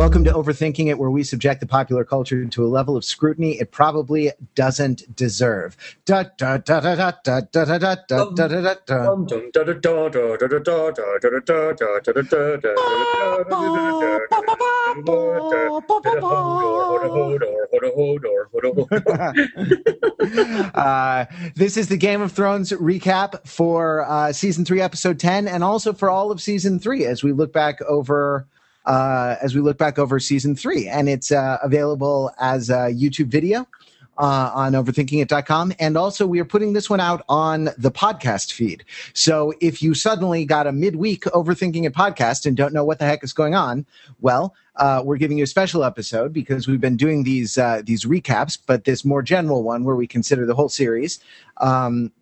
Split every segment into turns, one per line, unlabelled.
Welcome to Overthinking It, where we subject the popular culture to a level of scrutiny it probably doesn't deserve. this is the Game of Thrones recap for season three, episode 10, and also for all of season three as we look back over uh, as we look back over season three, and it's uh, available as a YouTube video. Uh, on overthinkingit.com. And also, we are putting this one out on the podcast feed. So if you suddenly got a midweek Overthinking It podcast and don't know what the heck is going on, well, uh, we're giving you a special episode because we've been doing these uh, these recaps, but this more general one where we consider the whole series. Um,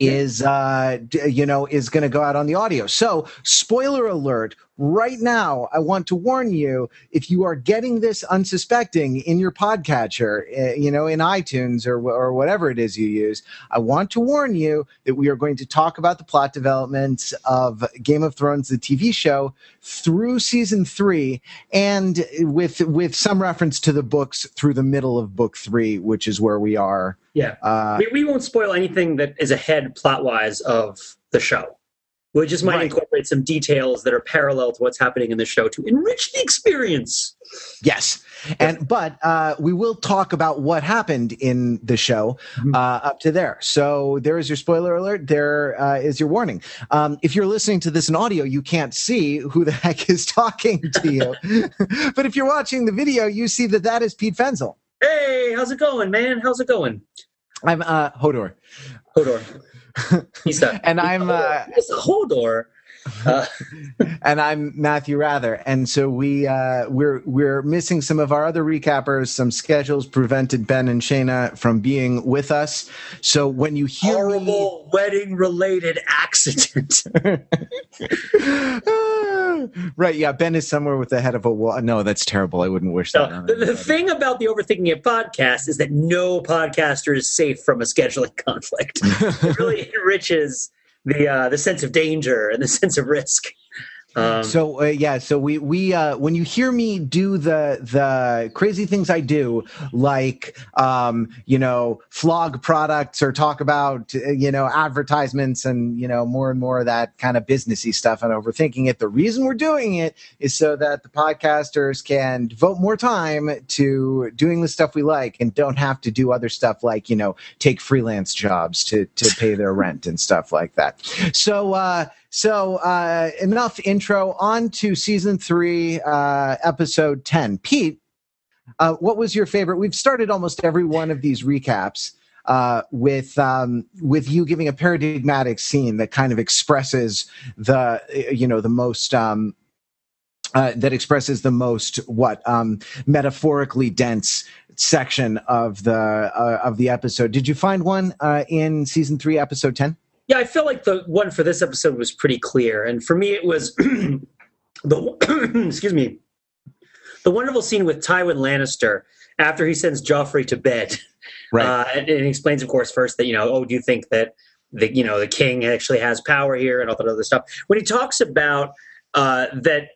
is uh you know is going to go out on the audio. So spoiler alert right now i want to warn you if you are getting this unsuspecting in your podcatcher uh, you know in itunes or, or whatever it is you use i want to warn you that we are going to talk about the plot developments of game of thrones the tv show through season three and with with some reference to the books through the middle of book three which is where we are
Yeah.
uh,
we, we won't spoil anything that is ahead plot wise of the show. We just might
Right.
incorporate some details that are parallel to what's happening in the show to enrich the experience.
Yes, and but uh, we will talk about what happened in the show
Mhm.
uh, up to there. So there is your spoiler alert. There uh, is your warning. Um, if you're listening to this in audio, you can't see who the heck is talking to you. but if you're watching the video, you see that that is Pete Fenzel.
Hey, how's it going, man? How's it going?
I'm uh, Hodor,
Hodor.
And I'm uh,
Hodor. Uh,
and I'm Matthew Wrather, and so we uh, we're we're missing some of our other recappers. Some schedules prevented Ben and Shayna from being with us. So when you hear me,
horrible wedding related accident.
right, yeah, Ben is somewhere with the head of a wall. No, that's terrible. I wouldn't wish that.
The, thing about the Overthinking It podcast is that no podcaster is safe from a scheduling conflict. it really enriches the uh, the sense of danger and the sense of risk. Um,
so uh, yeah, so we we uh, when you hear me do the the crazy things I do, like um, you know flog products or talk about uh, you know advertisements and you know more and more of that kind of businessy stuff and overthinking it. The reason we're doing it is so that the podcasters can devote more time to doing the stuff we like and don't have to do other stuff like you know take freelance jobs to to pay their rent and stuff like that. So. uh so uh, enough intro. On to season three, uh, episode ten. Pete, uh, what was your favorite? We've started almost every one of these recaps uh, with um, with you giving a paradigmatic scene that kind of expresses the you know the most. Um, uh, that expresses the most what um, metaphorically dense section of the uh, of the episode. Did you find one uh, in season three, episode ten?
Yeah, I feel like the one for this episode was pretty clear, and for me, it was the excuse me, the wonderful scene with Tywin Lannister after he sends Joffrey to bed. Uh, and, and explains, of course, first that you know, oh, do you think that the you know the king actually has power here and all that other stuff? When he talks about uh, that,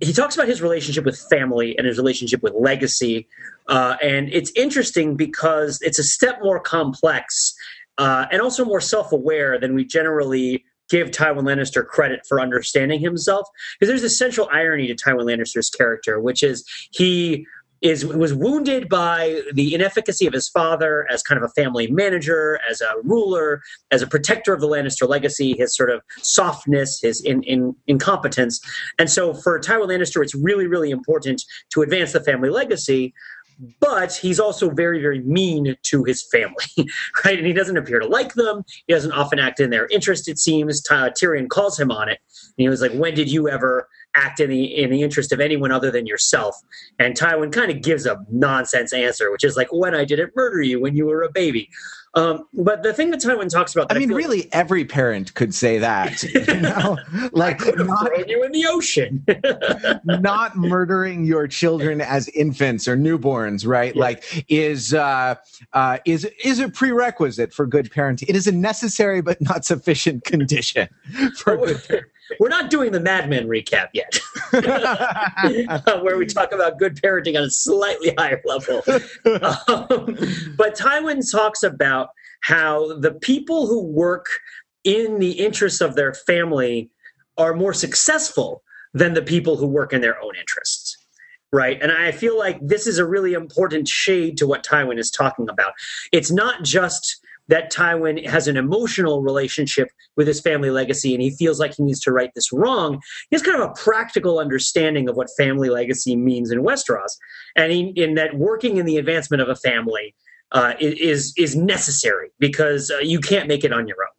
he talks about his relationship with family and his relationship with legacy, uh, and it's interesting because it's a step more complex uh, and also more self-aware than we generally give Tywin Lannister credit for understanding himself. Because there's this central irony to Tywin Lannister's character, which is he is was wounded by the inefficacy of his father as kind of a family manager, as a ruler, as a protector of the Lannister legacy, his sort of softness, his in, in, incompetence. And so for Tywin Lannister, it's really, really important to advance the family legacy. But he's also very, very mean to his family, right? And he doesn't appear to like them. He doesn't often act in their interest, it seems. Ty- Tyrion calls him on it. And he was like, When did you ever act in the in the interest of anyone other than yourself. And Tywin kind of gives a nonsense answer, which is like, "When I didn't murder you when you were a baby." Um, but the thing that Tywin talks about,
I mean,
feel-
really, every parent could say that. You know, like
I
not,
you in the ocean.
not murdering your children as infants or newborns, right?
Yeah.
Like, is uh, uh, is is a prerequisite for good parenting. It is a necessary but not sufficient condition for good.
We're not doing the Mad Men recap yet. where we talk about good parenting on a slightly higher level. Um, but Tywin talks about how the people who work in the interests of their family are more successful than the people who work in their own interests. Right. And I feel like this is a really important shade to what Tywin is talking about. It's not just that Tywin has an emotional relationship with his family legacy and he feels like he needs to right this wrong. He has kind of a practical understanding of what family legacy means in Westeros. And he, in that working in the advancement of a family uh, is, is necessary because uh, you can't make it on your own.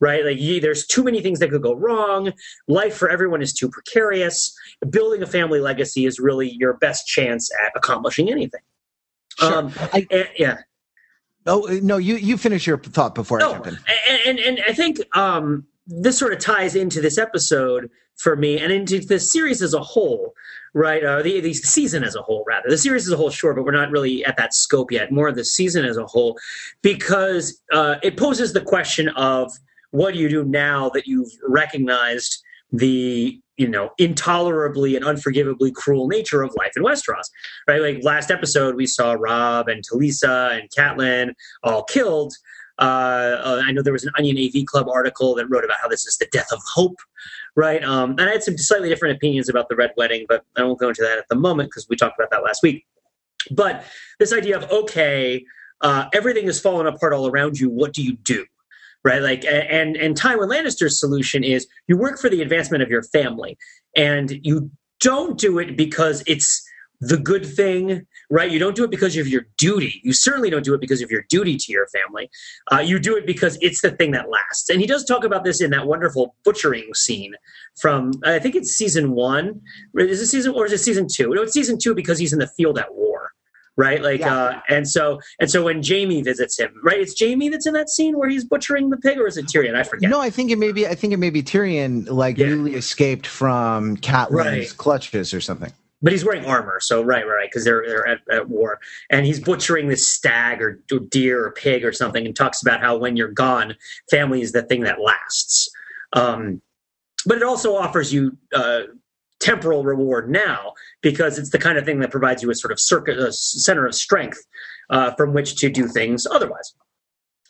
Right, like you, there's too many things that could go wrong. Life for everyone is too precarious. Building a family legacy is really your best chance at accomplishing anything.
Sure. Um, I, and, yeah. Oh no, you you finish your thought before no, I jump in.
And, and and I think um, this sort of ties into this episode for me and into the series as a whole, right? Uh, the, the season as a whole, rather. The series as a whole, sure, but we're not really at that scope yet. More of the season as a whole, because uh, it poses the question of what do you do now that you've recognized the you know intolerably and unforgivably cruel nature of life in Westeros, right? Like last episode, we saw Robb and Talisa and Catelyn all killed. Uh, uh, I know there was an Onion AV Club article that wrote about how this is the death of hope, right? Um, and I had some slightly different opinions about the Red Wedding, but I won't go into that at the moment because we talked about that last week. But this idea of okay, uh, everything is falling apart all around you. What do you do? Right? Like, and and Tywin Lannister's solution is you work for the advancement of your family, and you don't do it because it's the good thing, right? You don't do it because of your duty. You certainly don't do it because of your duty to your family. Uh, you do it because it's the thing that lasts. And he does talk about this in that wonderful butchering scene from, I think it's season one. Is it season or is it season two? No, it's season two because he's in the field at war right? Like, yeah. uh, and so and so when Jaime visits him, right? It's Jaime that's in that scene where he's butchering the pig, or is it Tyrion? I forget.
No, I think it may be. I think it may be Tyrion, like yeah. newly escaped from Catelyn's right. clutches or something.
But he's wearing armor, so right, right, because they're they're at, at, war, and he's butchering this stag or, or deer or pig or something, and talks about how when you're gone, family is the thing that lasts. Um, but it also offers you uh, temporal reward now because it's the kind of thing that provides you a sort of a center of strength uh, from which to do things otherwise.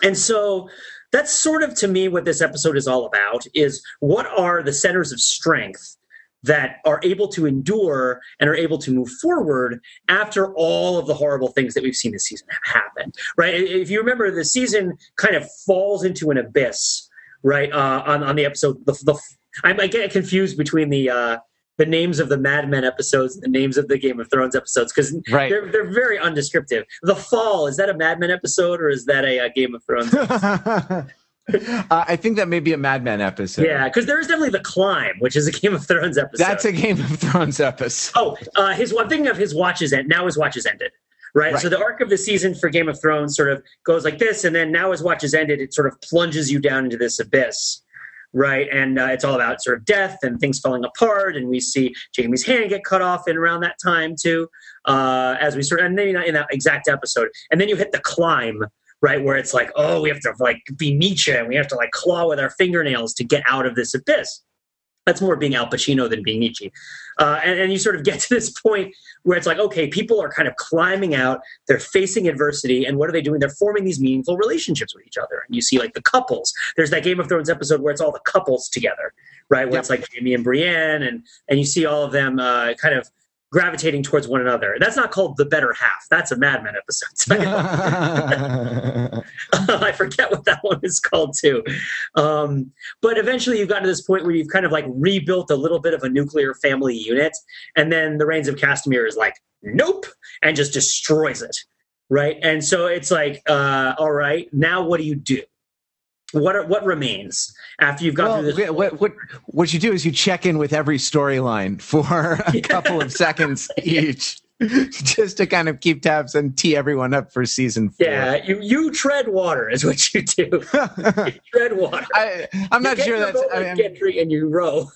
And so that's sort of to me what this episode is all about is what are the centers of strength that are able to endure and are able to move forward after all of the horrible things that we've seen this season happen right if you remember the season kind of falls into an abyss right uh, on, on the episode the, the I, get confused between the uh, the names of the Mad Men episodes the names of the Game of Thrones episodes because right. they're they're very undescriptive. The Fall is that a Mad Men episode or is that a, a Game of Thrones?
uh, I think that may be a Mad Men episode.
Yeah, because there is definitely the Climb, which is a Game of Thrones episode.
That's a Game of Thrones episode.
Oh, uh, his one thing of his watches end. Now his watch is ended. Right? right? So the arc of the season for Game of Thrones sort of goes like this, and then now his watch is ended. It sort of plunges you down into this abyss right? And uh, it's all about sort of death and things falling apart. And we see Jaime's hand get cut off in around that time too, uh, as we sort of, and maybe not in that exact episode. And then you hit the climb, right, where it's like, oh, we have to like be Nietzsche and we have to like claw with our fingernails to get out of this abyss. That's more being Al Pacino than being Nietzsche. Uh, and, and, you sort of get to this point where it's like, okay, people are kind of climbing out, they're facing adversity, and what are they doing? They're forming these meaningful relationships with each other. And you see like the couples. There's that Game of Thrones episode where it's all the couples together, right? Where yep. it's like Jaime and Brienne, and and you see all of them uh, kind of gravitating towards one another. That's not called the better half. That's a Mad Men episode. I forget what that one is called too. Um, but eventually, you've gotten to this point where you've kind of like rebuilt a little bit of a nuclear family unit, and then the Rains of Castamere is like, nope, and just destroys it. Right, and so it's like, uh, all right, now what do you do? What are, what remains after you've gone well, through this?
What, what what you do is you check in with every storyline for a couple of seconds each. Just to kind of keep tabs and tee everyone up for season four.
Yeah, you, you tread water is what you do. you tread water.
I, am not sure that's
I mean, and you row.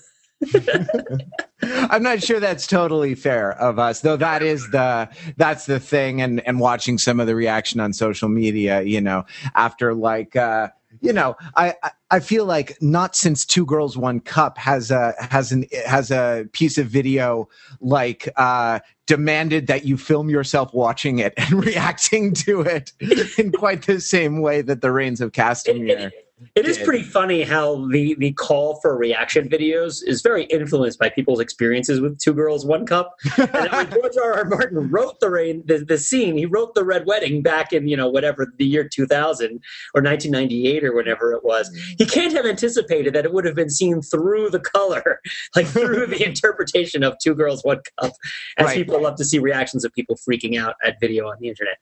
I'm not sure that's totally fair of us, though. That is the that's the thing, and and watching some of the reaction on social media, you know, after like. uh you know, I, I feel like not since Two Girls One Cup has a has an has a piece of video like uh, demanded that you film yourself watching it and reacting to it in quite the same way that the Rains of Castamere.
It is pretty funny how the the call for reaction videos is very influenced by people's experiences with Two Girls One Cup. And George R. R. Martin wrote the rain the, the scene, he wrote the Red Wedding back in you know whatever the year 2000 or 1998 or whatever it was. He can't have anticipated that it would have been seen through the color, like through the interpretation of Two Girls One Cup, as right. people love to see reactions of people freaking out at video on the internet.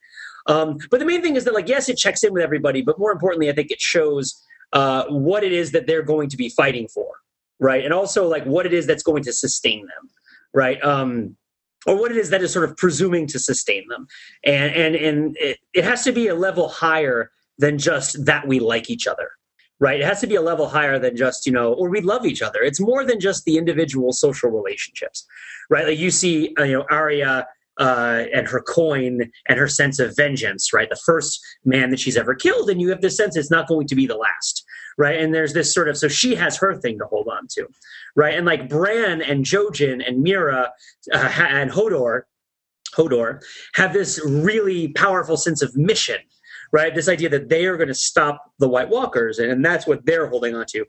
Um, but the main thing is that like yes, it checks in with everybody, but more importantly, I think it shows uh, what it is that they're going to be fighting for, right? And also like what it is that's going to sustain them, right? Um, or what it is that is sort of presuming to sustain them, and and and it, it has to be a level higher than just that we like each other, right? It has to be a level higher than just, you know, or we love each other. It's more than just the individual social relationships, right? Like you see, uh, you know, Arya uh, and her coin and her sense of vengeance, right? The first man that she's ever killed, and you have this sense it's not going to be the last, right? And there's this sort of so she has her thing to hold on to, right? And like Bran and Jojen and Meera uh, and Hodor, Hodor have this really powerful sense of mission, right? This idea that they are going to stop the White Walkers, and, and that's what they're holding on to.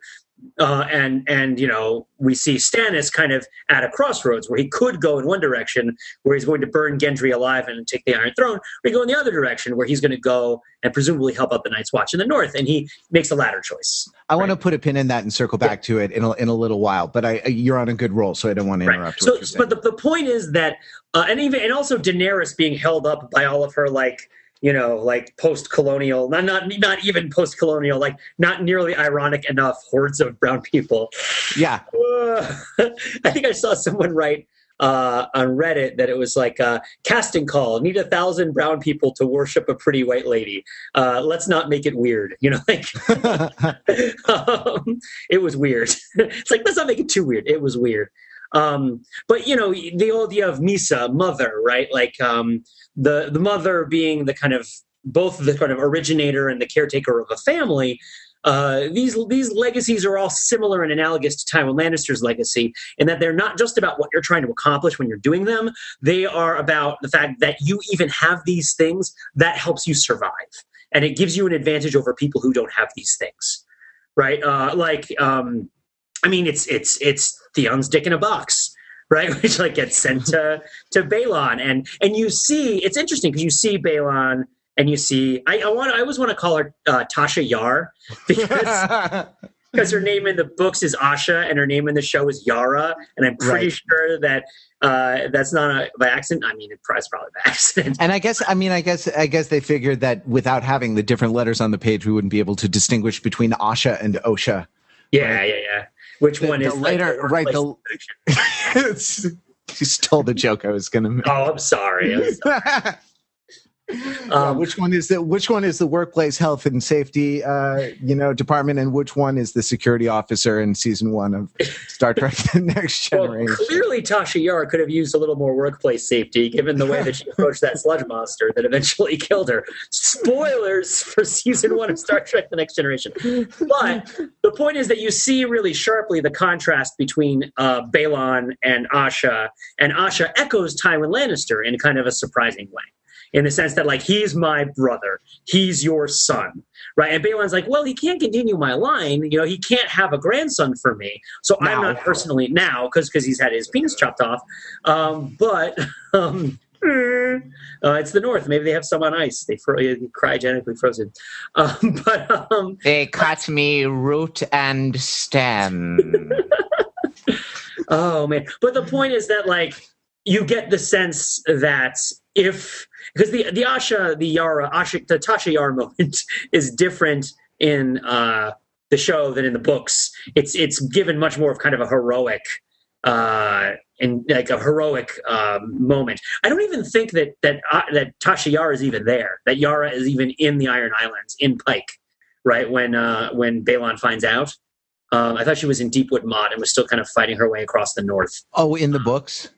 Uh, and and you know we see Stannis kind of at a crossroads where he could go in one direction where he's going to burn Gendry alive and take the Iron Throne, or he go in the other direction where he's going to go and presumably help out the Night's Watch in the North, and he makes the latter choice.
I right? want to put a pin in that and circle back yeah. to it in a, in a little while, but I you're on a good roll, so I don't want to interrupt.
Right. So, but the, the point is that, uh, and even and also Daenerys being held up by all of her like you know, like post-colonial, not not not even post-colonial, like not nearly ironic enough hordes of brown people.
Yeah,
uh, I think I saw someone write uh, on Reddit that it was like a casting call. Need a thousand brown people to worship a pretty white lady. Uh, let's not make it weird. You know, like um, it was weird. it's like let's not make it too weird. It was weird. Um, but you know, the idea of Mhysa, mother, right? Like um, the the mother being the kind of both the kind of originator and the caretaker of a family. Uh, these these legacies are all similar and analogous to Tywin Lannister's legacy in that they're not just about what you're trying to accomplish when you're doing them. They are about the fact that you even have these things that helps you survive, and it gives you an advantage over people who don't have these things, right? Uh, like, um, I mean, it's it's it's Theon's dick in a box right? Which like gets sent to to Balon, and and you see it's interesting because you see Balon and you see I, I want I always want to call her uh, Tasha Yar because. because her name in the books is Asha and her name in the show is Yara, and I'm pretty right. sure that uh, that's not a, by accident. I mean, it's probably by accident.
And I guess, I mean, I guess, I guess they figured that without having the different letters on the page, we wouldn't be able to distinguish between Asha and Osha.
Yeah, right? yeah, yeah. Which the, one is
the later? Like right, the. you stole the joke I was going to make.
Oh, I'm sorry. I'm sorry.
Um, which one is the which one is the workplace health and safety uh, you know department, and which one is the security officer in season one of Star Trek: The Next Generation?
Well, clearly, Tasha Yar could have used a little more workplace safety, given the way that she approached that sludge monster that eventually killed her. Spoilers for season one of Star Trek: The Next Generation. But the point is that you see really sharply the contrast between uh, Balon and Asha, and Asha echoes Tywin Lannister in kind of a surprising way in the sense that like he's my brother, he's your son, right? And Balon's like, well, he can't continue my line. You know, he can't have a grandson for me. So now. I'm not personally now because because he's had his penis chopped off. Um, but um, uh, it's the North. Maybe they have some on ice. They fro- cryogenically frozen. Um, but um,
they cut me root and stem.
oh man! But the point is that like you get the sense that if because the the Asha the Yara Asha the Tasha Yara moment is different in uh, the show than in the books. It's it's given much more of kind of a heroic uh, and like a heroic um, moment. I don't even think that that uh, that Tasha Yar is even there. That Yara is even in the Iron Islands in Pike, right when uh, when Balon finds out. Um, I thought she was in Deepwood Motte and was still kind of fighting her way across the north.
Oh, in the books.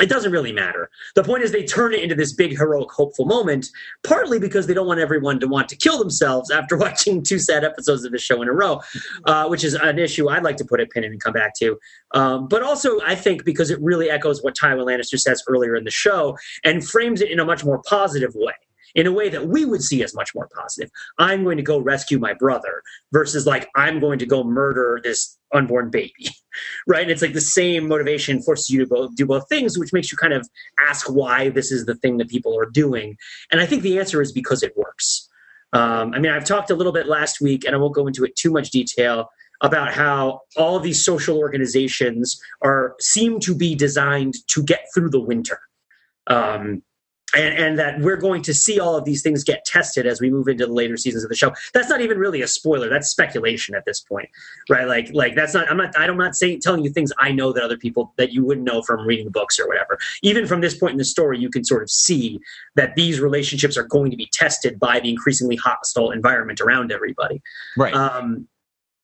It doesn't really matter. The point is they turn it into this big heroic hopeful moment, partly because they don't want everyone to want to kill themselves after watching two sad episodes of the show in a row, uh, which is an issue I'd like to put a pin in and come back to. Um, but also, I think because it really echoes what Tywin Lannister says earlier in the show and frames it in a much more positive way in a way that we would see as much more positive. I'm going to go rescue my brother versus like I'm going to go murder this unborn baby, right? And it's like the same motivation forces you to both do both things, which makes you kind of ask why this is the thing that people are doing. And I think the answer is because it works. Um, I mean, I've talked a little bit last week, and I won't go into it too much detail about how all of these social organizations are seem to be designed to get through the winter. Um, and, and, that we're going to see all of these things get tested as we move into the later seasons of the show. That's not even really a spoiler. That's speculation at this point, right? Like, like that's not. I'm not. I'm not saying telling you things I know that other people that you wouldn't know from reading books or whatever. Even from this point in the story, you can sort of see that these relationships are going to be tested by the increasingly hostile environment around everybody.
Right.
Um,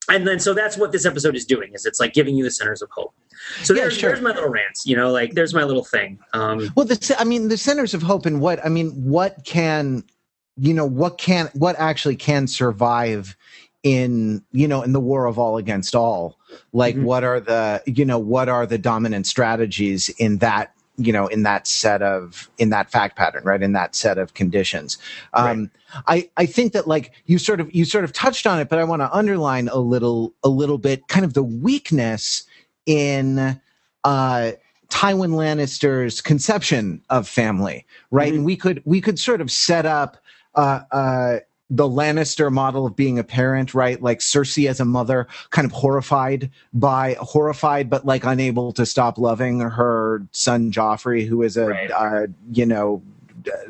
and then so that's what this episode is doing is it's like giving you the centers of hope so yeah, there's, sure. there's my little rants you know like there's my little thing um,
well the, i mean the centers of hope and what i mean what can you know what can what actually can survive in you know in the war of all against all like mm-hmm. what are the you know what are the dominant strategies in that you know in that set of in that fact pattern right in that set of conditions um right. i i think that like you sort of you sort of touched on it but i want to underline a little a little bit kind of the weakness in uh Tywin Lannister's conception of family, right? Mm-hmm. And we could we could sort of set up uh, uh, the Lannister model of being a parent, right? Like Cersei as a mother, kind of horrified by horrified, but like unable to stop loving her son Joffrey, who is a right. uh, you know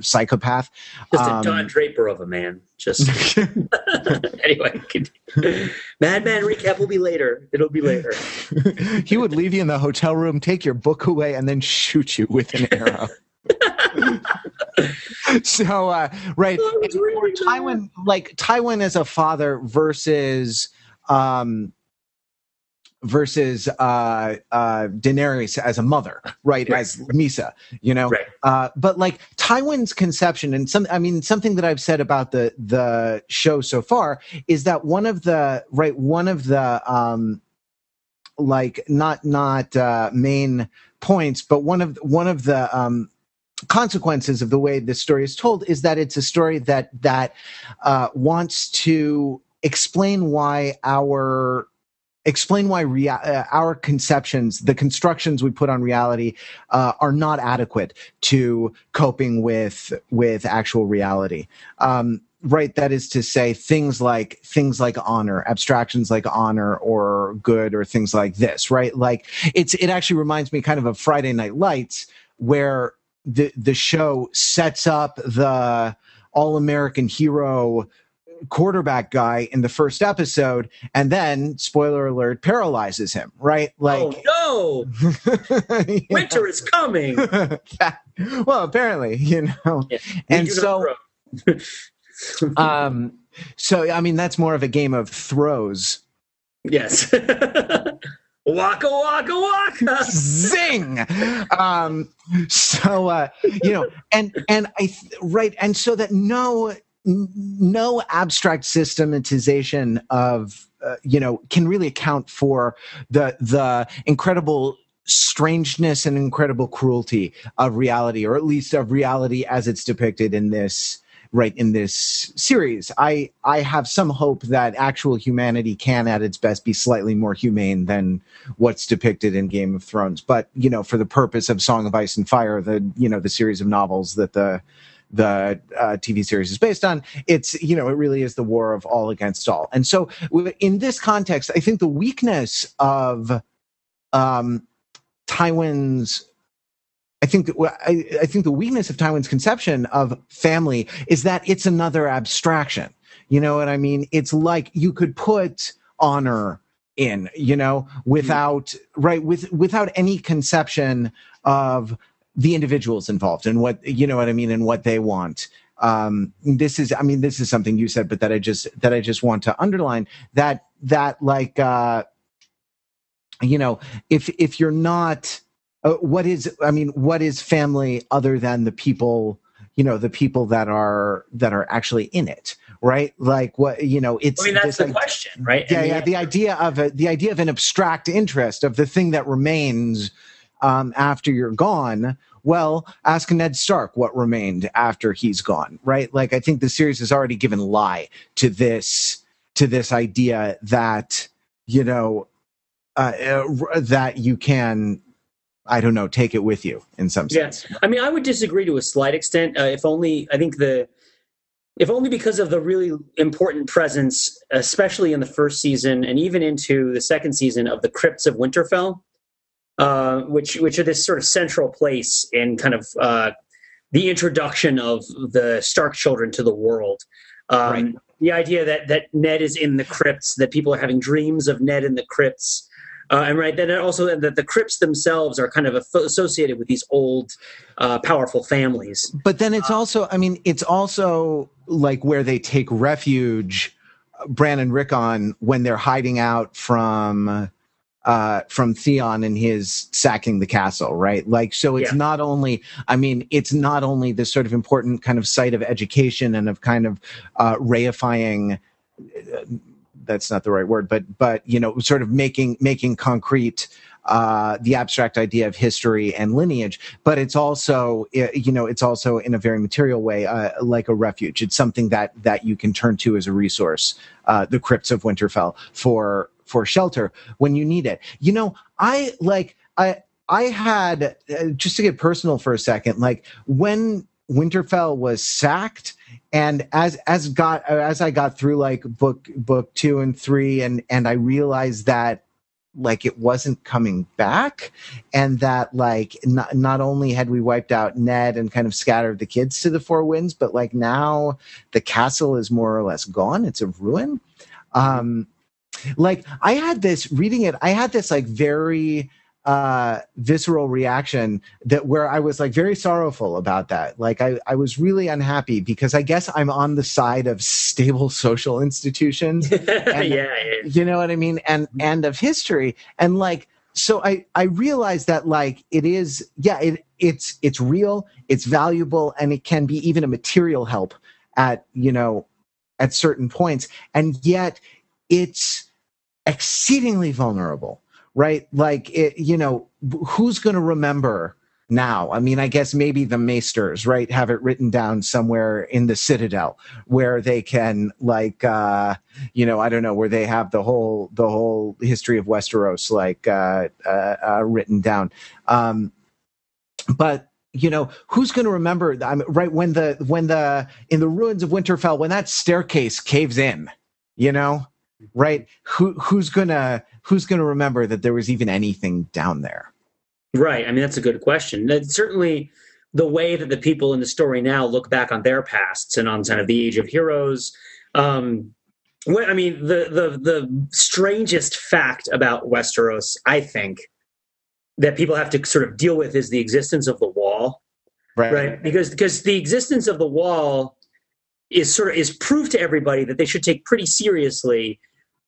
psychopath.
Just um, a Don Draper of a man. Just anyway. Madman recap will be later. It'll be later.
he would leave you in the hotel room, take your book away, and then shoot you with an arrow. so uh, right Tywin like Tywin as a father versus um versus uh uh Daenerys as a mother right, right. as Mhysa you know right. uh but like Tywin's conception and some I mean something that I've said about the the show so far is that one of the right one of the um like not not uh main points but one of one of the um consequences of the way this story is told is that it's a story that that uh, wants to explain why our explain why rea- uh, our conceptions the constructions we put on reality uh, are not adequate to coping with with actual reality. Um, right that is to say things like things like honor abstractions like honor or good or things like this right? Like it's it actually reminds me kind of of friday night lights where the the show sets up the all American hero quarterback guy in the first episode and then spoiler alert paralyzes him right? Like
oh no! Winter is coming!
Well apparently you know? Yeah, and so um so i mean that's more of a game of throws.
yes Waka waka waka.
Zing. Um, so uh, you know, and and I th- right, and so that no no abstract systematization of uh, you know can really account for the the incredible strangeness and incredible cruelty of reality, or at least of reality as it's depicted in this right in this series. I I have some hope that actual humanity can at its best be slightly more humane than what's depicted in Game of Thrones. But, you know, for the purpose of Song of Ice and Fire, the you know, the series of novels that the the uh, TV series is based on. It's you know it really is the war of all against all, and so in this context, I think the weakness of um, Tywin's I think I, I think the weakness of Tywin's conception of family is that it's another abstraction. You know what I mean? It's like you could put honor in, you know, without right with without any conception of the individuals involved and what you know what I mean and what they want. Um, this is, I mean, this is something you said, but that I just that I just want to underline that that like uh, you know if if you're not uh, what is i mean what is family other than the people you know the people that are that are actually in it right like what you know it's
I mean, that's the
idea-
question, right?
yeah
And
yeah the idea of a, the idea of an abstract interest of the thing that remains um, after you're gone well ask ned stark what remained after he's gone right like i think the series has already given lie to this to this idea that you know uh, uh, that you can i don't know take it with you in some
Yeah.
sense
I mean, I would disagree to a slight extent. Uh, if only I think the, if only because of the really important presence, especially in the first season and even into the second season of the Crypts of Winterfell, uh, which which are this sort of central place in kind of uh, the introduction of the Stark children to the world. Um,
Right.
The idea that that Ned is in the crypts, that people are having dreams of Ned in the crypts. Uh, and right then also that the crypts themselves are kind of associated with these old uh, powerful families
but then it's also i mean it's also like where they take refuge bran and rickon when they're hiding out from uh from theon and his sacking the castle right like so it's
Yeah.
not only i mean it's not only this sort of important kind of site of education and of kind of uh reifying uh, that's not the right word but but you know sort of making making concrete uh, the abstract idea of history and lineage, but it's also, you know, it's also in a very material way, uh, like a refuge. It's something that that you can turn to as a resource. Uh, the crypts of Winterfell for for shelter when you need it. You know, I like I I had uh, just to get personal for a second, like when Winterfell was sacked and as as got as I got through like book book 2 and 3 and and I realized that like it wasn't coming back and that like not, not only had we wiped out Ned and kind of scattered the kids to the four winds but like now the castle is more or less gone. It's a ruin. Um like I had this reading it I had this like very uh visceral reaction that where I was like very sorrowful about that. Like I, I was really unhappy because I guess I'm on the side of stable social institutions.
yeah, yeah.
you know what I mean? And and of history. And like so I I realized that like it is yeah, it it's it's real, it's valuable, and it can be even a material help at, you know, at certain points. And yet it's exceedingly vulnerable right? Like, it, you know, who's going to remember now? I mean, I guess maybe the maesters, right, have it written down somewhere in the citadel where they can, like, uh, you know, I don't know, where they have the whole the whole history of Westeros, like, uh, uh, uh, written down. Um, but you know who's going to remember I mean, right when the when the in the ruins of winterfell when that staircase caves in you know right who who's gonna who's gonna remember that there was even anything down there
Right. I mean, that's a good question. That's certainly the way that the people in the story now look back on their pasts and on kind of the age of heroes. Um, well, I mean, the the the strangest fact about Westeros, I think, that people have to sort of deal with is the existence of the wall, right? Because because the existence of the wall is sort of is proof to everybody that they should take pretty seriously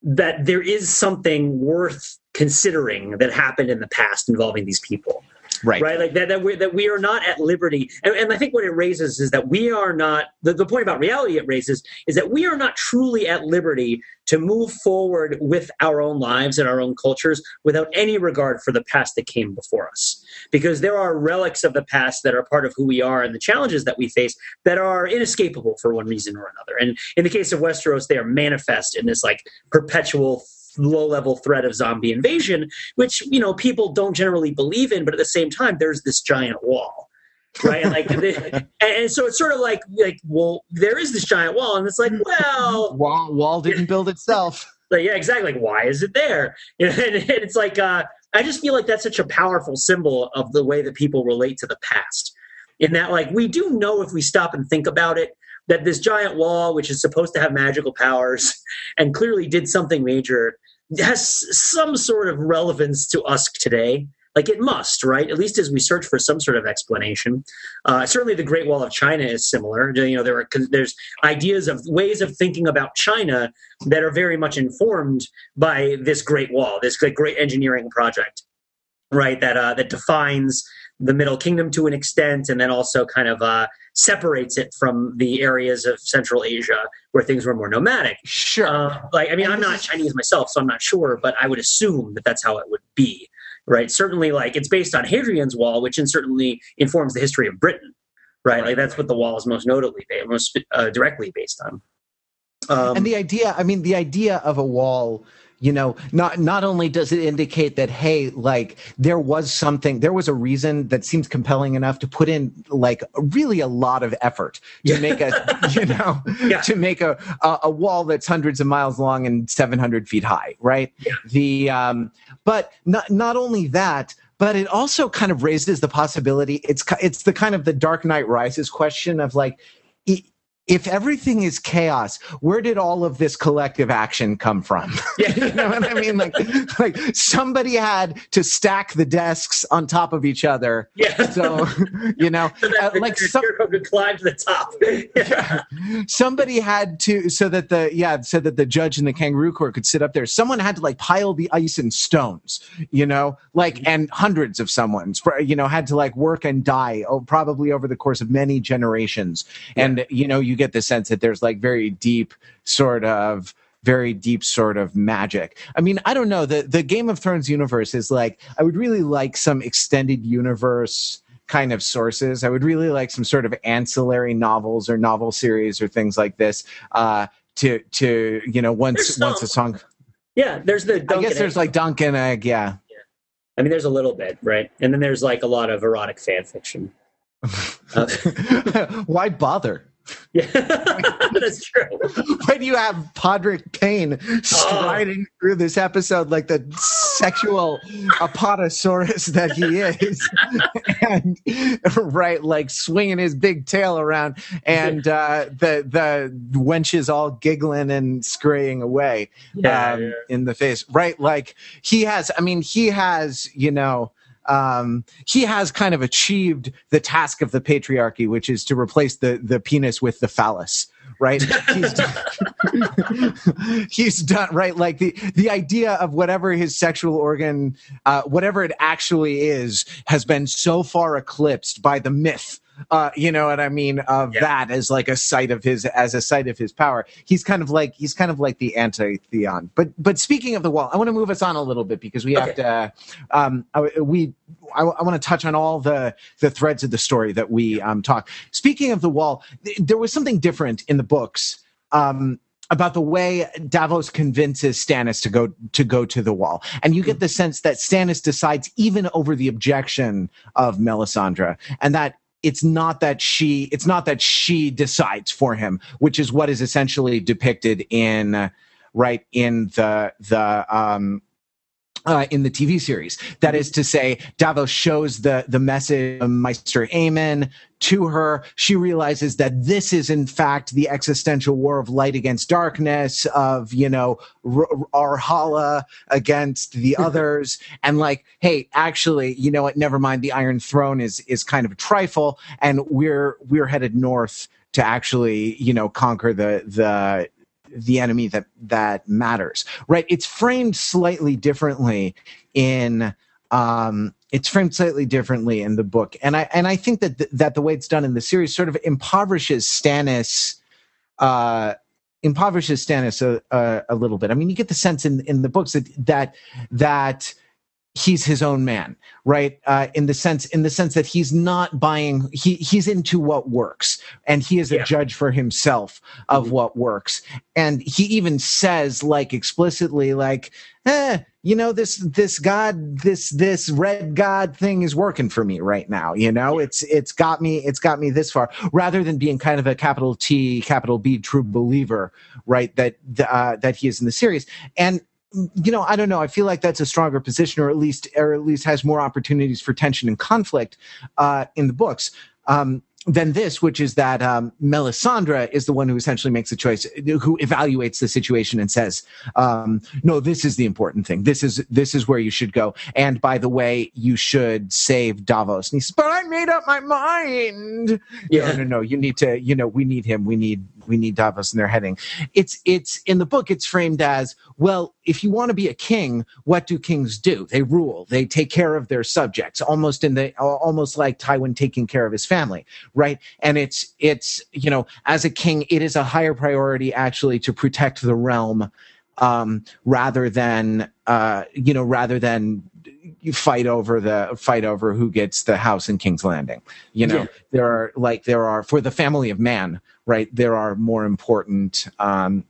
that there is something worth considering that happened in the past involving these people
right.
Right? Like that that we that we are not at liberty. And, and i think what it raises is that we are not the, the point about reality it raises is that we are not truly at liberty to move forward with our own lives and our own cultures without any regard for the past that came before us. Because there are relics of the past that are part of who we are and the challenges that we face that are inescapable for one reason or another. And in the case of westeros they are manifest in this like perpetual low level threat of zombie invasion which you know people don't generally believe in but at the same time there's this giant wall right? And like and, and so it's sort of like like well there is this giant wall and it's like well
wall, wall didn't build itself.
Like, yeah exactly. Like why is it there? And, and it's like uh i just feel like that's such a powerful symbol of the way that people relate to the past in that like we do know if we stop and think about it that this giant wall which is supposed to have magical powers and clearly did something major has some sort of relevance to us today. Like it must right? At least as we search for some sort of explanation. Uh, certainly the great wall of china is similar. You know there are there's ideas of ways of thinking about china that are very much informed by this great wall this great engineering project right? That uh, that defines the Middle Kingdom to an extent, and then also kind of uh, separates it from the areas of Central Asia where things were more nomadic.
Sure.
Uh, like, I mean, I'm not Chinese myself, so I'm not sure, but I would assume that that's how it would be, right? Certainly, like it's based on Hadrian's Wall, which in certainly informs the history of Britain, right?
Right,
like that's what the wall is most notably, most uh, directly based on. Um,
and the idea i mean the idea of a wall you know not not only does it indicate that hey like there was something there was a reason that seems compelling enough to put in like really a lot of effort to
Yeah.
make a you know
Yeah.
to make a, a a wall that's hundreds of miles long and 700 feet high right
Yeah.
the um but not not only that but it also kind of raises the possibility it's it's the kind of the dark knight rises question of like if everything is chaos where did all of this collective action come from
yeah.
you know what I mean? Like, like somebody had to stack the desks on top of each other.
yeah.
So, you know,
so that
uh, like
like
some,
could climb to the top. yeah.
somebody had to, so that the, yeah, so that the judge in the kangaroo court could sit up there. Someone had to like pile the ice and stones, you know, like, and hundreds of someone's, you know, had to like work and die, oh, probably over the course of many generations. And, you know, you get the sense that there's like very deep sort of, very deep sort of magic. I mean, I don't know. The the Game of Thrones universe is like I would really like some extended universe kind of sources. I would really like some sort of ancillary novels or novel series or things like this. Uh to to you know once
some.
once a song
yeah, there's the.
I guess there's
Egg.
like Dunk and Egg, yeah.
I mean, there's a little bit, right? And then there's like a lot of erotic fan fiction. Uh,
Why bother?
Yeah, that's true.
when you have Podrick Payne striding through this episode like the sexual apatosaurus that he is, and right, like swinging his big tail around, and uh, the the wench is all giggling and scurrying away
Yeah,
um,
yeah.
in the face, right? Like he has. I mean, he has. You know. Um, he has kind of achieved the task of the patriarchy, which is to replace the the penis with the phallus, right? He's done, he's done right. Like the the idea of whatever his sexual organ, uh, whatever it actually is, has been so far eclipsed by the myth. Uh, you know what I mean of
Yeah.
that as like a site of his as a site of his power. He's kind of like he's kind of like the anti Theon. But but speaking of the wall, I want to move us on a little bit because we have to. Um, I- we I, I want to touch on all the the threads of the story that we um, talk. Speaking of the wall, th- there was something different in the books. Um, about the way Davos convinces Stannis to go to go to the wall, and you get the sense that Stannis decides even over the objection of Melisandre, and that it's not that she it's not that she decides for him, which is what is essentially depicted in uh, right in the the um uh, in the TV series. That is to say, Davos shows the the message of Maester Aemon to her. She realizes that this is in fact the existential war of light against darkness, of you know R- Arhala against the others, and like, hey, actually, you know what? Never mind. The Iron Throne is is kind of a trifle, and we're we're headed north to actually you know conquer the the the enemy that that matters right? It's framed slightly differently in um it's framed slightly differently in the book. And i and i think that th- that the way it's done in the series sort of impoverishes stannis uh impoverishes stannis a, a, a little bit. I mean you get the sense in in the books that that that he's his own man right? Uh, in the sense in the sense that he's not buying he he's into what works and he is a judge for himself of
Mhm.
what works. And he even says like explicitly like eh, you know this this god this this red god thing is working for me right now you know? It's it's got me it's got me this far. Rather than being kind of a capital t capital b true believer right that uh, that he is in the series. And you know i don't know. I feel like that's a stronger position or at least or at least has more opportunities for tension and conflict uh, in the books um, than this which is that um, melisandre is the one who essentially makes the choice who evaluates the situation and says um, no this is the important thing. This is this is where you should go. And by the way you should save davos and he says but i made up my mind.
Yeah.
no no no. You need to you know we need him. We need we need Davos and they're heading. It's it's in the book. It's framed as well. If you want to be a king, what do kings do? They rule. They take care of their subjects, almost in the almost like Tywin taking care of his family, right? And it's it's you know as a king, it is a higher priority actually to protect the realm um, rather than uh, you know rather than you fight over the fight over who gets the house in King's Landing. You know, yeah. there are like there are for the family of man, right? There are more important um,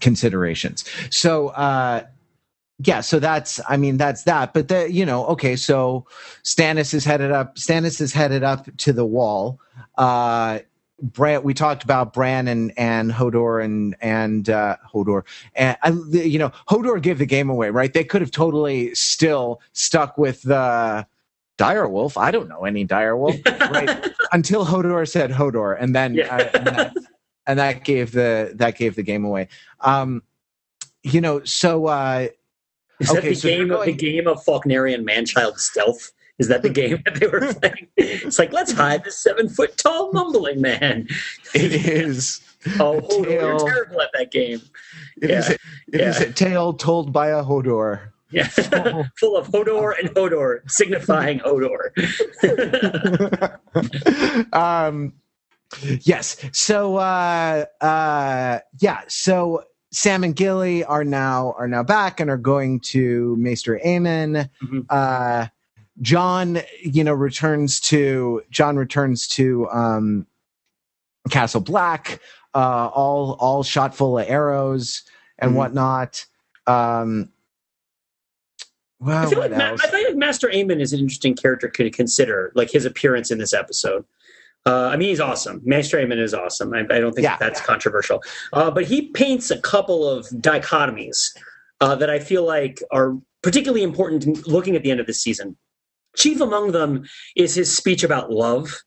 considerations. So uh, yeah, so that's I mean that's that. But the you know okay, so Stannis is headed up. Stannis is headed up to the wall. Uh, Bran, we talked about Bran and and Hodor and and uh, Hodor, and I, you know Hodor gave the game away, right? They could have totally still stuck with the direwolf. I don't know any direwolf, right? Until Hodor said Hodor, and then yeah. uh, and, that, and, that, gave the that gave the game away. Um, you know, so uh,
is okay, that the so game going, the game of Faulknerian manchild stealth? Is that the game that they were playing? It's like, let's hide this seven foot tall mumbling man.
It is.
oh, Hodor, tale, you're terrible at that game.
It yeah. is a, it yeah. is a tale told by a Hodor.
Yeah, full of Hodor and Hodor, signifying Hodor.
um, yes. So, uh, uh, yeah. So Sam and Gilly are now are now back and are going to Maester Aemon. Mm-hmm. Uh, Jon, you know, returns to Jon returns to um, Castle Black, uh, all all shot full of arrows and mm whatnot. Um,
well, I feel like Ma- I think Maester Aemon is an interesting character to consider, like his appearance in this episode. Uh, I mean, he's awesome. Maester Aemon is awesome. I, I don't think yeah. that's controversial. Uh, but he paints a couple of dichotomies uh, that I feel like are particularly important looking at the end of this season. Chief among them is his speech about love,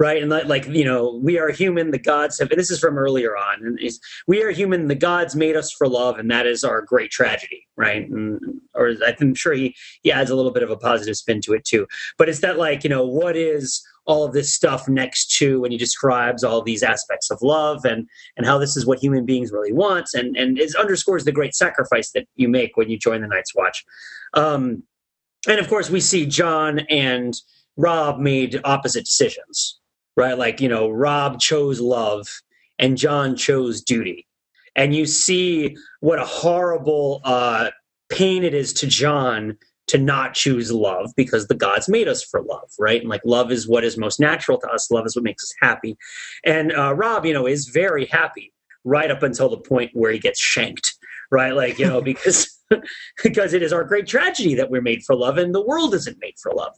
right? And like, you know, we are human, the gods have, this is from earlier on, and we are human, the gods made us for love, and that is our great tragedy, right? And, or I'm sure he, he adds a little bit of a positive spin to it too. But it's that, like, you know, what is all of this stuff next to when he describes all these aspects of love and and how this is what human beings really want and and it underscores the great sacrifice that you make when you join the Night's Watch. Um, and of course we see Jon and Robb made opposite decisions, right? Like, you know, Robb chose love and Jon chose duty. And you see what a horrible uh, pain it is to Jon to not choose love because the gods made us for love, right? And like love is what is most natural to us. Love is what makes us happy. And uh, Robb, you know, is very happy right up until the point where he gets shanked, right? Like, you know, because because it is our great tragedy that we're made for love and the world isn't made for love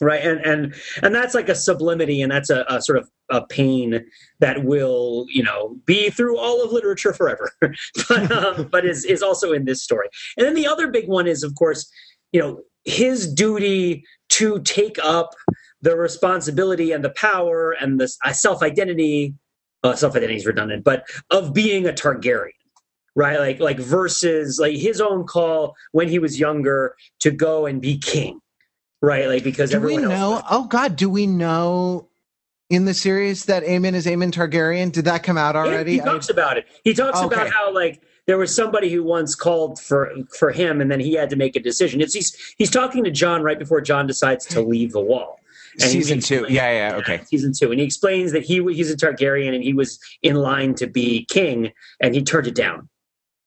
right? And and and that's like a sublimity and that's a, a sort of a pain that will you know be through all of literature forever but um, but is is also in this story. And then the other big one is of course you know his duty to take up the responsibility and the power and the self identity uh, self identity is redundant but of being a targaryen right? Like like versus like his own call when he was younger to go and be king right? Like because
do we know? oh god do we know in the series that Aemon is Aemon Targaryen? Did that come out already
yeah, he talks I... about it. He talks oh, okay. about how like there was somebody who once called for for him and then he had to make a decision. It's he's he's talking to Jon right before Jon decides to leave the wall.
And season two, yeah, yeah, okay.
Season two, and he explains that he he's a Targaryen and he was in line to be king, and he turned it down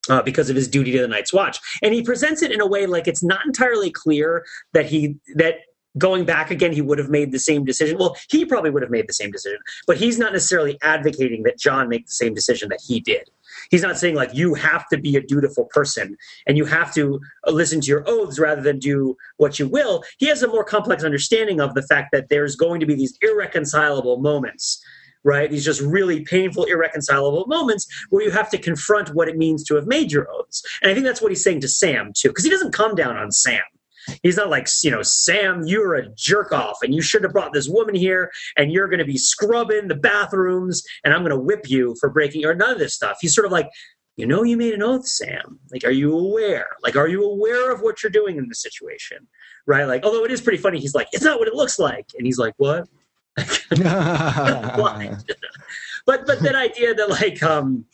uh, because of his duty to the Night's Watch. And he presents it in a way like it's not entirely clear that he that going back again he would have made the same decision. Well, he probably would have made the same decision, but he's not necessarily advocating that Jon make the same decision that he did. He's not saying like you have to be a dutiful person and you have to listen to your oaths rather than do what you will. He has a more complex understanding of the fact that there's going to be these irreconcilable moments right? These just really painful, irreconcilable moments where you have to confront what it means to have made your oaths. And I think that's what he's saying to Sam, too, because he doesn't come down on Sam. He's not like, you know, Sam, you're a jerk off and you should have brought this woman here and you're going to be scrubbing the bathrooms and I'm going to whip you for breaking or none of this stuff. He's sort of like, you know, you made an oath, Sam. Like, are you aware? Like, are you aware of what you're doing in this situation? Right? Like, although it is pretty funny, he's like, it's not what it looks like. And he's like, what? but but that idea that like um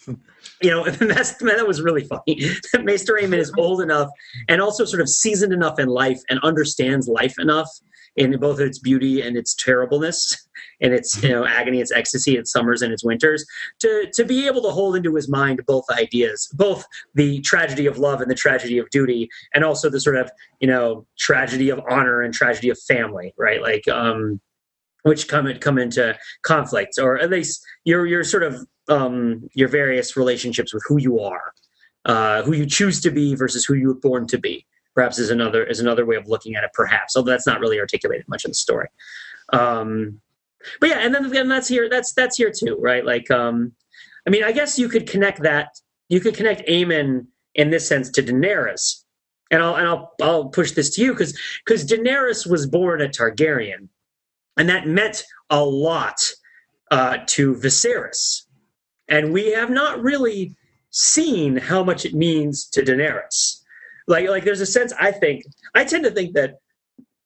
you know that's that was really funny. That maester Aemon is old enough and also sort of seasoned enough in life and understands life enough in both its beauty and its terribleness and its you know agony its ecstasy its summers and its winters to to be able to hold into his mind both ideas both the tragedy of love and the tragedy of duty and also the sort of you know tragedy of honor and tragedy of family right? Like um which come come into conflict or at least your your sort of um your various relationships with who you are uh who you choose to be versus who you were born to be perhaps is another is another way of looking at it perhaps although that's not really articulated much in the story. Um but yeah and then and that's here that's that's here too right? Like um i mean i guess you could connect that you could connect Aemon in this sense to Daenerys. And I'll and I'll I'll push this to you because because Daenerys was born a Targaryen and that meant a lot uh, to Viserys. And we have not really seen how much it means to Daenerys. Like like there's a sense I think I tend to think that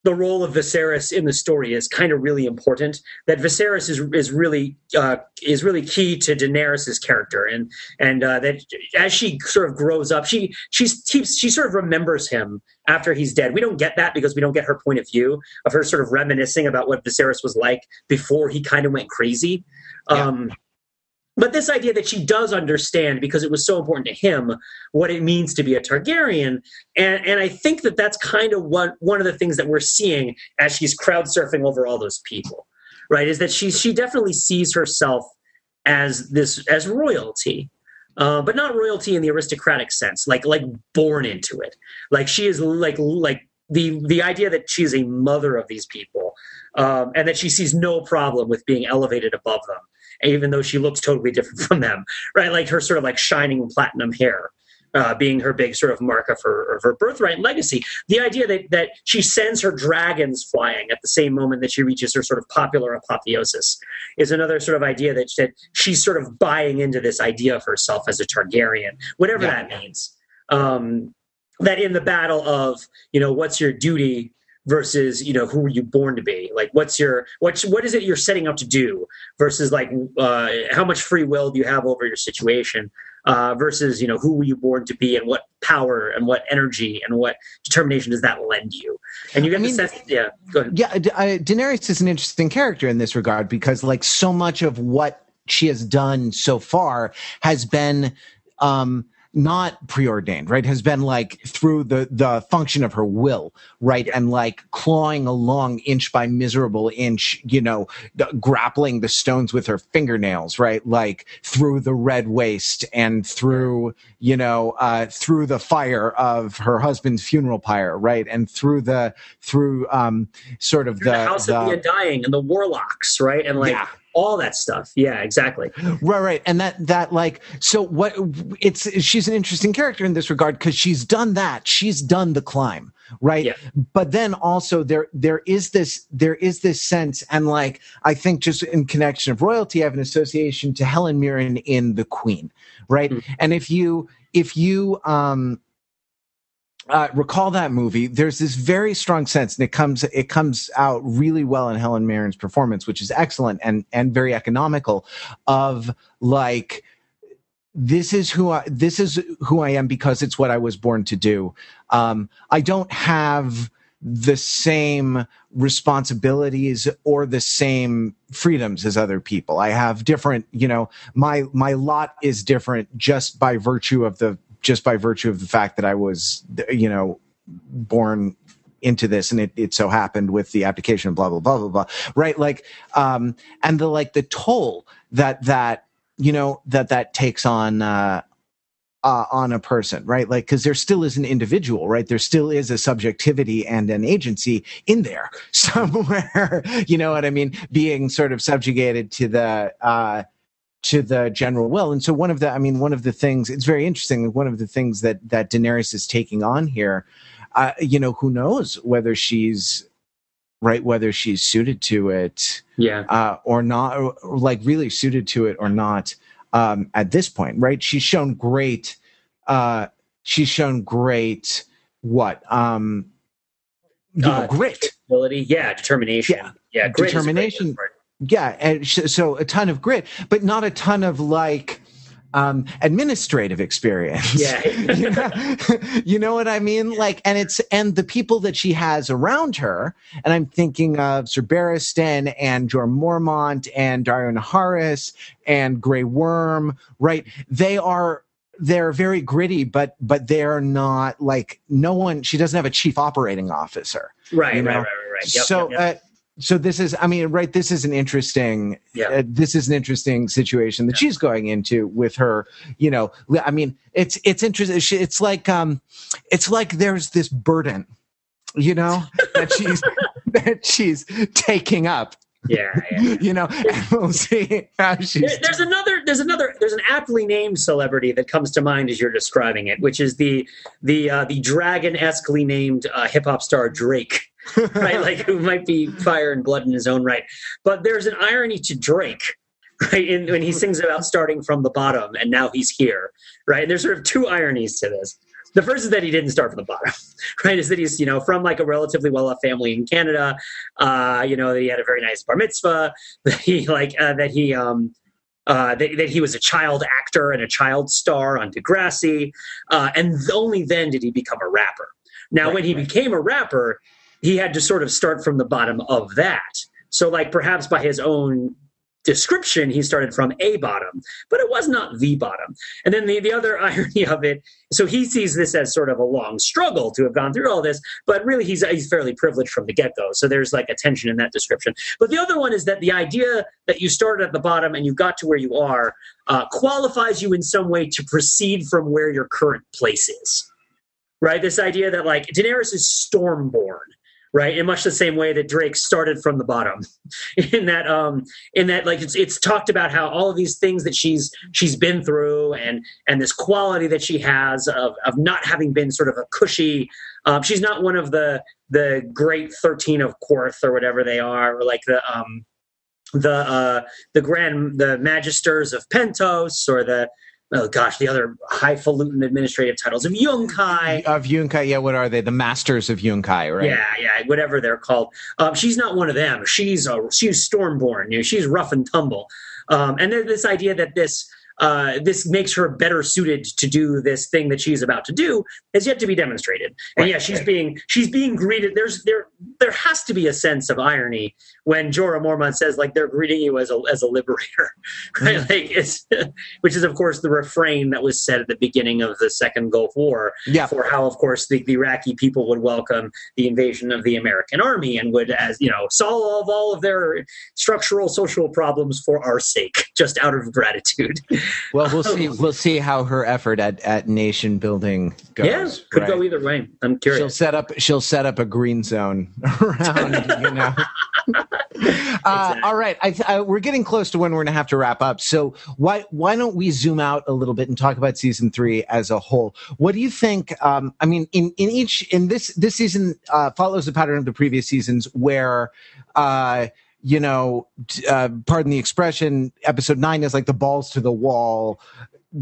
the role of Viserys in the story is kind of really important. That Viserys is is really uh, is really key to Daenerys's character, and and uh, that as she sort of grows up, she she keeps she sort of remembers him after he's dead. We don't get that because we don't get her point of view of her sort of reminiscing about what Viserys was like before he kind of went crazy.
Yeah.
Um, but this idea that she does understand because it was so important to him what it means to be a Targaryen, and and I think that that's kind of what one of the things that we're seeing as she's crowd surfing over all those people, right? Is that she she definitely sees herself as this as royalty, uh, but not royalty in the aristocratic sense, like like born into it. Like she is like like the the idea that she is a mother of these people, um, and that she sees no problem with being elevated above them even though she looks totally different from them, right? Like her sort of like shining platinum hair. Uh, being her big sort of mark of her, of her birthright and legacy. The idea that, that she sends her dragons flying at the same moment that she reaches her sort of popular apotheosis is another sort of idea that, that she's sort of buying into this idea of herself as a Targaryen, whatever
Yeah.
that means. Um, that in the battle of, you know, what's your duty versus you know who were you born to be? Like what's your what's what is it you're setting out to do versus like uh, how much free will do you have over your situation uh, versus you know who were you born to be and what power and what energy and what determination does that lend you? And you get
I
the sense yeah go ahead.
yeah I, daenerys is an interesting character in this regard because like so much of what she has done so far has been um not preordained right? Has been like through the the function of her will right? And like clawing along inch by miserable inch you know grappling the stones with her fingernails right? Like through the red waste and through you know uh through the fire of her husband's funeral pyre right? And through the through um sort of
the,
the,
house
the-
of the undying and the warlocks right? And like
Yeah.
All that stuff. Yeah exactly.
Right right. And that that like so what it's she's an interesting character in this regard because she's done that. She's done the climb right?
Yeah.
but then also there there is this there is this sense and like i think just in connection of royalty i have an association to helen mirren in the queen right?
Mhm.
and if you if you um uh, recall that movie. There's this very strong sense, and it comes it comes out really well in Helen Mirren's performance, which is excellent and and very economical. Of like, this is who I this is who I am because it's what I was born to do. Um, I don't have the same responsibilities or the same freedoms as other people. I have different, you know, my my lot is different just by virtue of the just by virtue of the fact that I was, you know, born into this and it, it so happened with the abdication of blah blah blah blah blah right like um and the like the toll that that you know that that takes on uh uh, on a person, right? Like, because there still is an individual, right? There still is a subjectivity and an agency in there somewhere. you know what I mean? Being sort of subjugated to the uh, to the general will. And so one of the, I mean, one of the things, it's very interesting. One of the things that that Daenerys is taking on here, uh, you know, who knows whether she's right, whether she's suited to it
yeah
uh, or not, or, or, like really suited to it or not um, at this point, right? She's shown great. Uh, she's shown great. What? Um, you know,
Uh,
grit.
ability yeah determination
Yeah.
yeah
Determination.
Word for it.
yeah, and so a ton of grit, but not a ton of like um, administrative experience.
Yeah.
you, know, you know what I mean? Like, and it's and the people that she has around her, and I'm thinking of Sir Barristan and Jorah Mormont and Daario Naharis and Grey Worm, right? They are they're very gritty, but but they're not like no one. She doesn't have a chief operating officer,
right,
you know?
right, right, right, right. Yep,
so
yep, yep.
Uh, so this is i mean right this is an interesting
Yeah.
uh, this is an interesting situation that she's going into with her you know i mean it's it's interesting it's like um it's like there's this burden you know that she's that she's taking up
yeah, yeah.
you know and we'll see how she's
There- there's another there's another there's an aptly named celebrity that comes to mind as you're describing it which is the the uh, the dragon-esquely named uh, hip-hop star drake right? Like who might be fire and blood in his own right. But there's an irony to drake right? In, when he sings about starting from the bottom and now he's here right? And there's sort of two ironies to this. The first is that he didn't start from the bottom right? Is that he's you know from like a relatively well-off family in canada uh you know that he had a very nice bar mitzvah that he like uh, that he um uh, that, that he was a child actor and a child star on Degrassi, uh, and only then did he become a rapper. Now,
Right,
when he
right.
became a rapper, he had to sort of start from the bottom of that. So, like perhaps by his own description, he started from a bottom, but it was not the bottom. And then the, the other irony of it, so he sees this as sort of a long struggle to have gone through all this, but really he's, he's fairly privileged from the get go. So there's like a tension in that description. But the other one is that the idea that you started at the bottom and you got to where you are uh, qualifies you in some way to proceed from where your current place is. Right? This idea that like Daenerys is stormborn, right? In much the same way that Drake started from the bottom. in that um in that like it's it's talked about how all of these things that she's she's been through and and this quality that she has of of not having been sort of a cushy um, she's not one of the the great 13 of Qarth or whatever they are or like the um the uh the grand the magisters of Pentos or the oh gosh the other highfalutin administrative titles of Yunkai
of Yunkai. Yeah, what are they? The masters of Yunkai, right?
yeah, yeah, whatever they're called. Um, she's not one of them. She's a, she's Stormborn. You know, she's rough and tumble. Um, and then this idea that this uh, this makes her better suited to do this thing that she's about to do is yet to be demonstrated. And yeah, she's being she's being greeted. There's there there has to be a sense of irony when Jorah Mormont says like they're greeting you as a as a liberator, right? Mm. Like it's which is of course the refrain that was said at the beginning of the Second Gulf War
Yeah.
for how, of course, the, the Iraqi people would welcome the invasion of the American army and would, as you know, solve all of their structural social problems for our sake, just out of gratitude.
Well, we'll um, see. We'll see how her effort at, at nation building goes.
yeah, could
right?
go either way. I'm curious.
She'll set up. She'll set up a green zone around. you know. Uh, all right, I, I, we're getting close to when we're going to have to wrap up. So why why don't we zoom out a little bit and talk about season three as a whole? What do you think? Um, I mean, in in each in this this season uh, follows the pattern of the previous seasons, where uh, you know, uh, pardon the expression, episode nine is like the balls to the wall,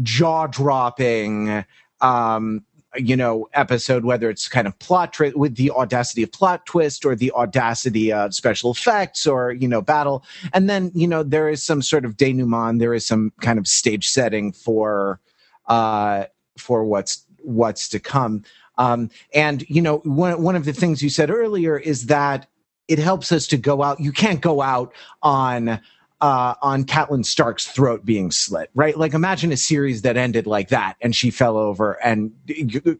jaw dropping. Um, you know, episode, whether it's kind of plot tri- with the audacity of plot twist or the audacity of special effects or, you know, battle. And then, you know, there is some sort of denouement. There is some kind of stage setting for, uh, for what's, what's to come. Um, and, you know, one, one of the things you said earlier is that it helps us to go out. You can't go out on, uh, on Catelyn Stark's throat being slit, right? Like imagine a series that ended like that and she fell over and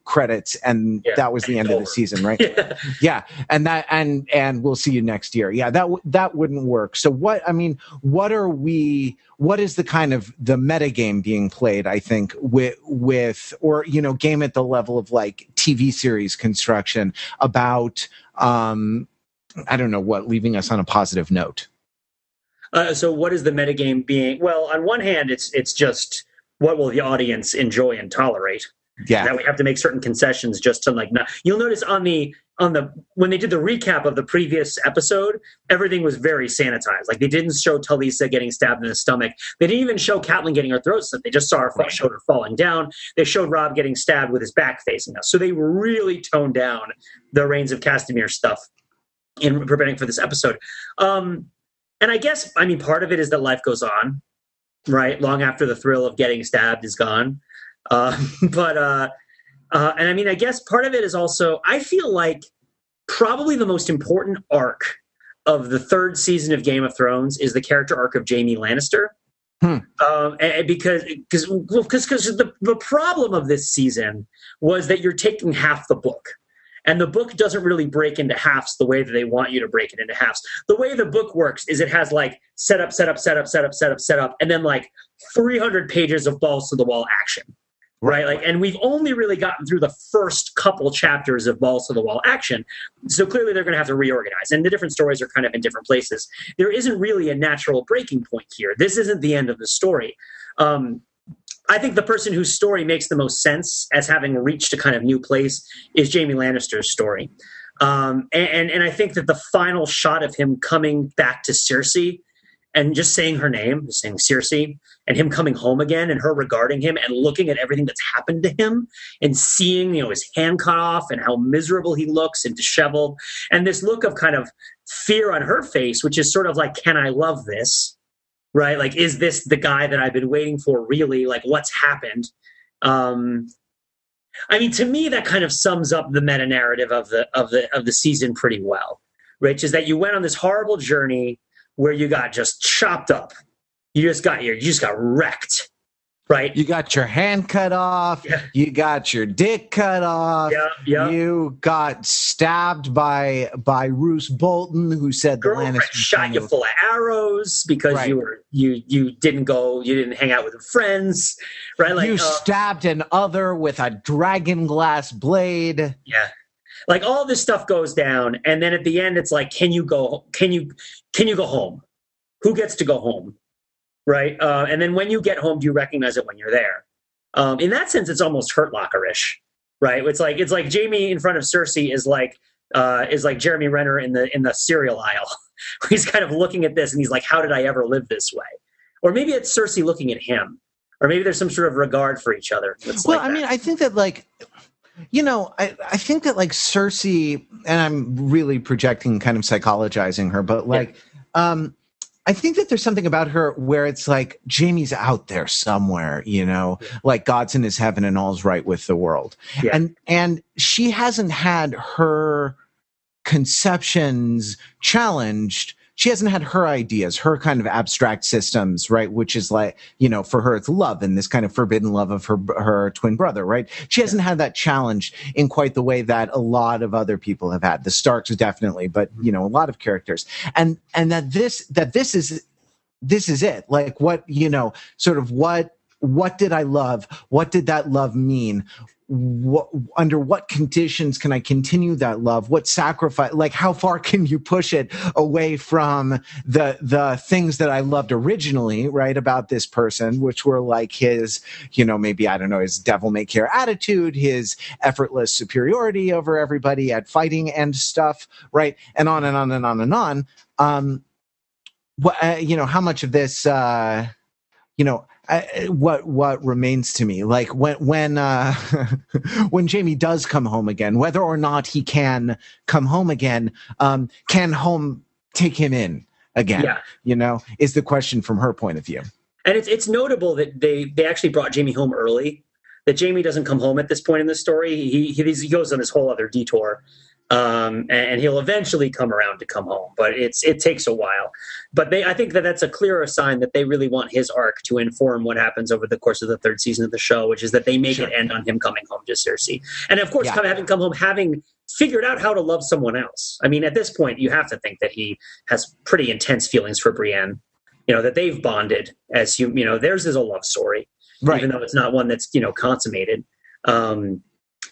credits and
Yeah,
that was the end of the season, right?
Yeah.
yeah and that and and we'll see you next year yeah that w- that wouldn't work so what i mean what are we what is the kind of the meta game being played i think with with or you know game at the level of like tv series construction about um i don't know what leaving us on a positive note
Uh, so, what is the metagame being? Well, on one hand, it's it's just what will the audience enjoy and tolerate.
yeah
that we have to make certain concessions just to like not you'll notice on the on the when they did the recap of the previous episode everything was very sanitized like they didn't show talisa getting stabbed in the stomach they didn't even show Catelyn getting her throat slit they just saw her
Right.
showed her falling down they showed Robb getting stabbed with his back facing us so they really toned down the Rains of Castamere stuff in preparing for this episode um and I guess I mean part of it is that life goes on, right? Long after the thrill of getting stabbed is gone. Uh, but uh, uh, and I mean, I guess part of it is also I feel like probably the most important arc of the third season of Game of Thrones is the character arc of Jaime Lannister.
Hmm.
Um, because because because the, the problem of this season was that you're taking half the book and the book doesn't really break into halves the way that they want you to break it into halves. The way the book works is it has like setup, setup, setup, setup, setup, setup, and then like 300 pages of balls to the wall action. Right. Like, and we've only really gotten through the first couple chapters of balls to the wall action. So clearly they're going to have to reorganize. And the different stories are kind of in different places. There isn't really a natural breaking point here. This isn't the end of the story. Um, I think the person whose story makes the most sense as having reached a kind of new place is Jaime Lannister's story. Um, and, and I think that the final shot of him coming back to Cersei and just saying her name, saying Cersei, and him coming home again and her regarding him and looking at everything that's happened to him and seeing, you know, his hand cut off and how miserable he looks and disheveled and this look of kind of fear on her face, which is sort of like, can I love this? Right? Like, is this the guy that I've been waiting for really? Like, what's happened? Um, I mean, to me, that kind of sums up the meta narrative of the of the of the season pretty well, Rich. Is that you went on this horrible journey where you got just chopped up. You just got you just got wrecked. Right.
You got your hand cut off.
Yeah.
You got your dick cut off.
Yeah, yeah.
You got stabbed by by Roose Bolton, who said the Lannisters
shot you full of arrows because
Right.
you were you you didn't go you didn't hang out with your friends, right? Like
you
uh,
stabbed an other with a dragon glass blade.
yeah, like all this stuff goes down, and then at the end, it's like, can you go? Can you can you go home? Who gets to go home? Right? Uh, and then when you get home, do you recognize it when you're there? Um, in that sense, it's almost Hurt Locker-ish, right? It's like it's like Jaime in front of Cersei is like uh, is like Jeremy Renner in the in the cereal aisle. he's kind of looking at this and he's like, "How did I ever live this way?" Or maybe it's Cersei looking at him, or maybe there's some sort of regard for each other.
Well,
like
I mean, I think that like you know, I, I think that like Cersei, and I'm really projecting kind of psychologizing her, but like um I think that there's something about her where it's like Jaime's out there somewhere, you know, like God's in his heaven and all's right with the world.
Yeah.
And and she hasn't had her conceptions challenged. She hasn't had her ideas, her kind of abstract systems, right? Which is like, you know, for her, it's love and this kind of forbidden love of her, her twin brother, right? She hasn't had that challenge in quite the way that a lot of other people have had. The Starks definitely, but, mm-hmm. you know, a lot of characters. And, and that this, that this is, this is it. Like what, you know, sort of what, what did I love? What did that love mean? What, under what conditions can I continue that love? What sacrifice, like how far can you push it away from the, the things that I loved originally, right? About this person, which were like his, you know, maybe, I don't know, his devil may care attitude, his effortless superiority over everybody at fighting and stuff, right? And on and on and on and on. Um, what, uh, you know, how much of this, uh, you know, what what remains to me like when when uh when Jaime does come home again whether or not he can come home again um can home take him in again
Yeah.
you know is the question from her point of view
And it's it's notable that they they actually brought Jaime home early. That Jaime doesn't come home at this point in the story. He he, he goes on this whole other detour, um, and, and he'll eventually come around to come home. But it's it takes a while. But they I think that that's a clearer sign that they really want his arc to inform what happens over the course of the third season of the show, which is that they make
Sure.
it end on him coming home to Cersei, and of course,
Yeah.
come, having come home having figured out how to love someone else. I mean, at this point, you have to think that he has pretty intense feelings for Brienne you know that they've bonded as you you know theirs is a love story
right
even though it's not one that's you know consummated um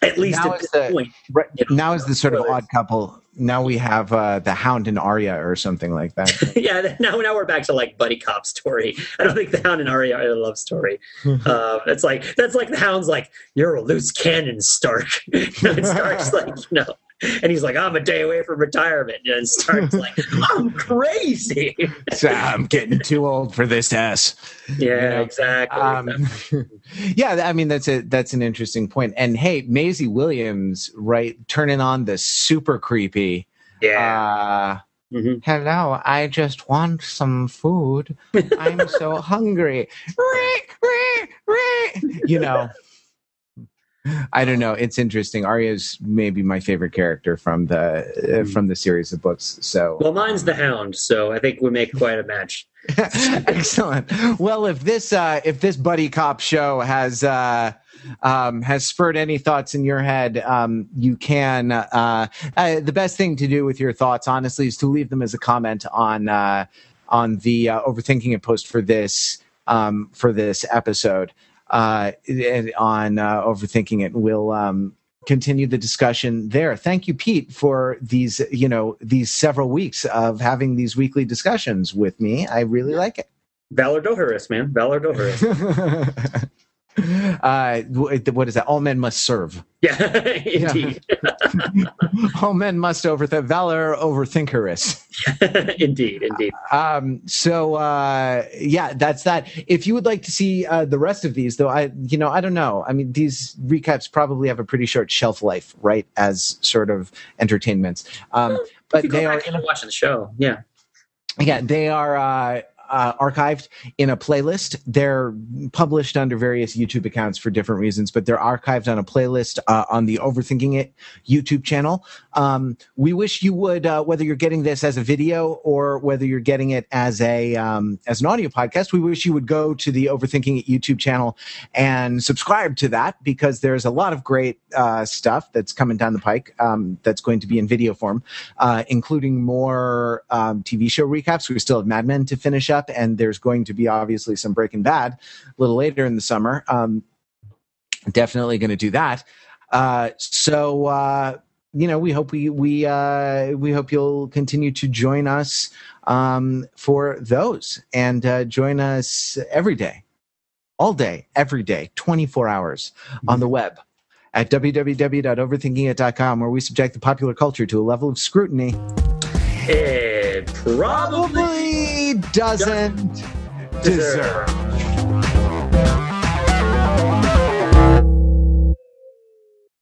at least
Now
at
is
this
the-
point.
right
you know,
now is the sort of odd couple. Now we have uh the hound and Arya or something like that.
Yeah now now we're back to like buddy cop story. I don't think the hound and Arya are a love story. Uh that's like that's like the hound's like you're a loose cannon stark. You know, stark's like you know and he's like i'm a day away from retirement and starts like i'm crazy
So, I'm getting too old for this S
yeah
know,
exactly
um, yeah, I mean that's a that's an interesting point. And hey, Maisie Williams, right, turning on the super creepy.
yeah
Uh,
hmm
Hello, I just want some food. I'm so hungry. You know, I don't know. It's interesting. Arya's maybe my favorite character from the uh, from the series of books. So
Well, mine's the Hound, so I think we make quite a match.
Excellent. Well, if this uh, if this buddy cop show has uh, um, has spurred any thoughts in your head, um, you can. Uh, uh, the best thing to do with your thoughts, honestly, is to leave them as a comment on uh, on the uh, overthinking it post for this um, for this episode. Uh, on uh, overthinking it, we'll um, continue the discussion there. Thank you, Pete, for these you know these several weeks of having these weekly discussions with me. I really like it.
Valar Dohaeris, man. Valar Dohaeris.
uh, what is that? All men must serve.
yeah, indeed.
All men must overthink. Valor overthinkerous.
indeed, indeed.
Um, so uh, yeah, that's that. If you would like to see uh, the rest of these, though, I you know I don't know. I mean, these recaps probably have a pretty short shelf life, right? As sort of entertainments. Um,
If
but they are
watching the show, yeah.
yeah they are uh, uh, archived in a playlist. They're published under various youtube accounts for different reasons but they're archived on a playlist uh, on the overthinking it youtube channel. Um, we wish you would uh, whether you're getting this as a video or whether you're getting it as a um, as an audio podcast we wish you would go to the overthinking it youtube channel and subscribe to that because there's a lot of great uh, stuff that's coming down the pike um, that's going to be in video form uh, including more um, TV show recaps. We still have Mad Men to finish up, and there's going to be obviously some Breaking Bad a little later in the summer. Um, definitely going to do that. Uh, so uh, you know, we hope we we uh, we hope you'll continue to join us um, for those and uh, join us every day, all day, every day, 24 hours on the web at www.overthinkingit.com, where we subject the popular culture to a level of scrutiny
It probably
probably doesn't
deserve.
deserve.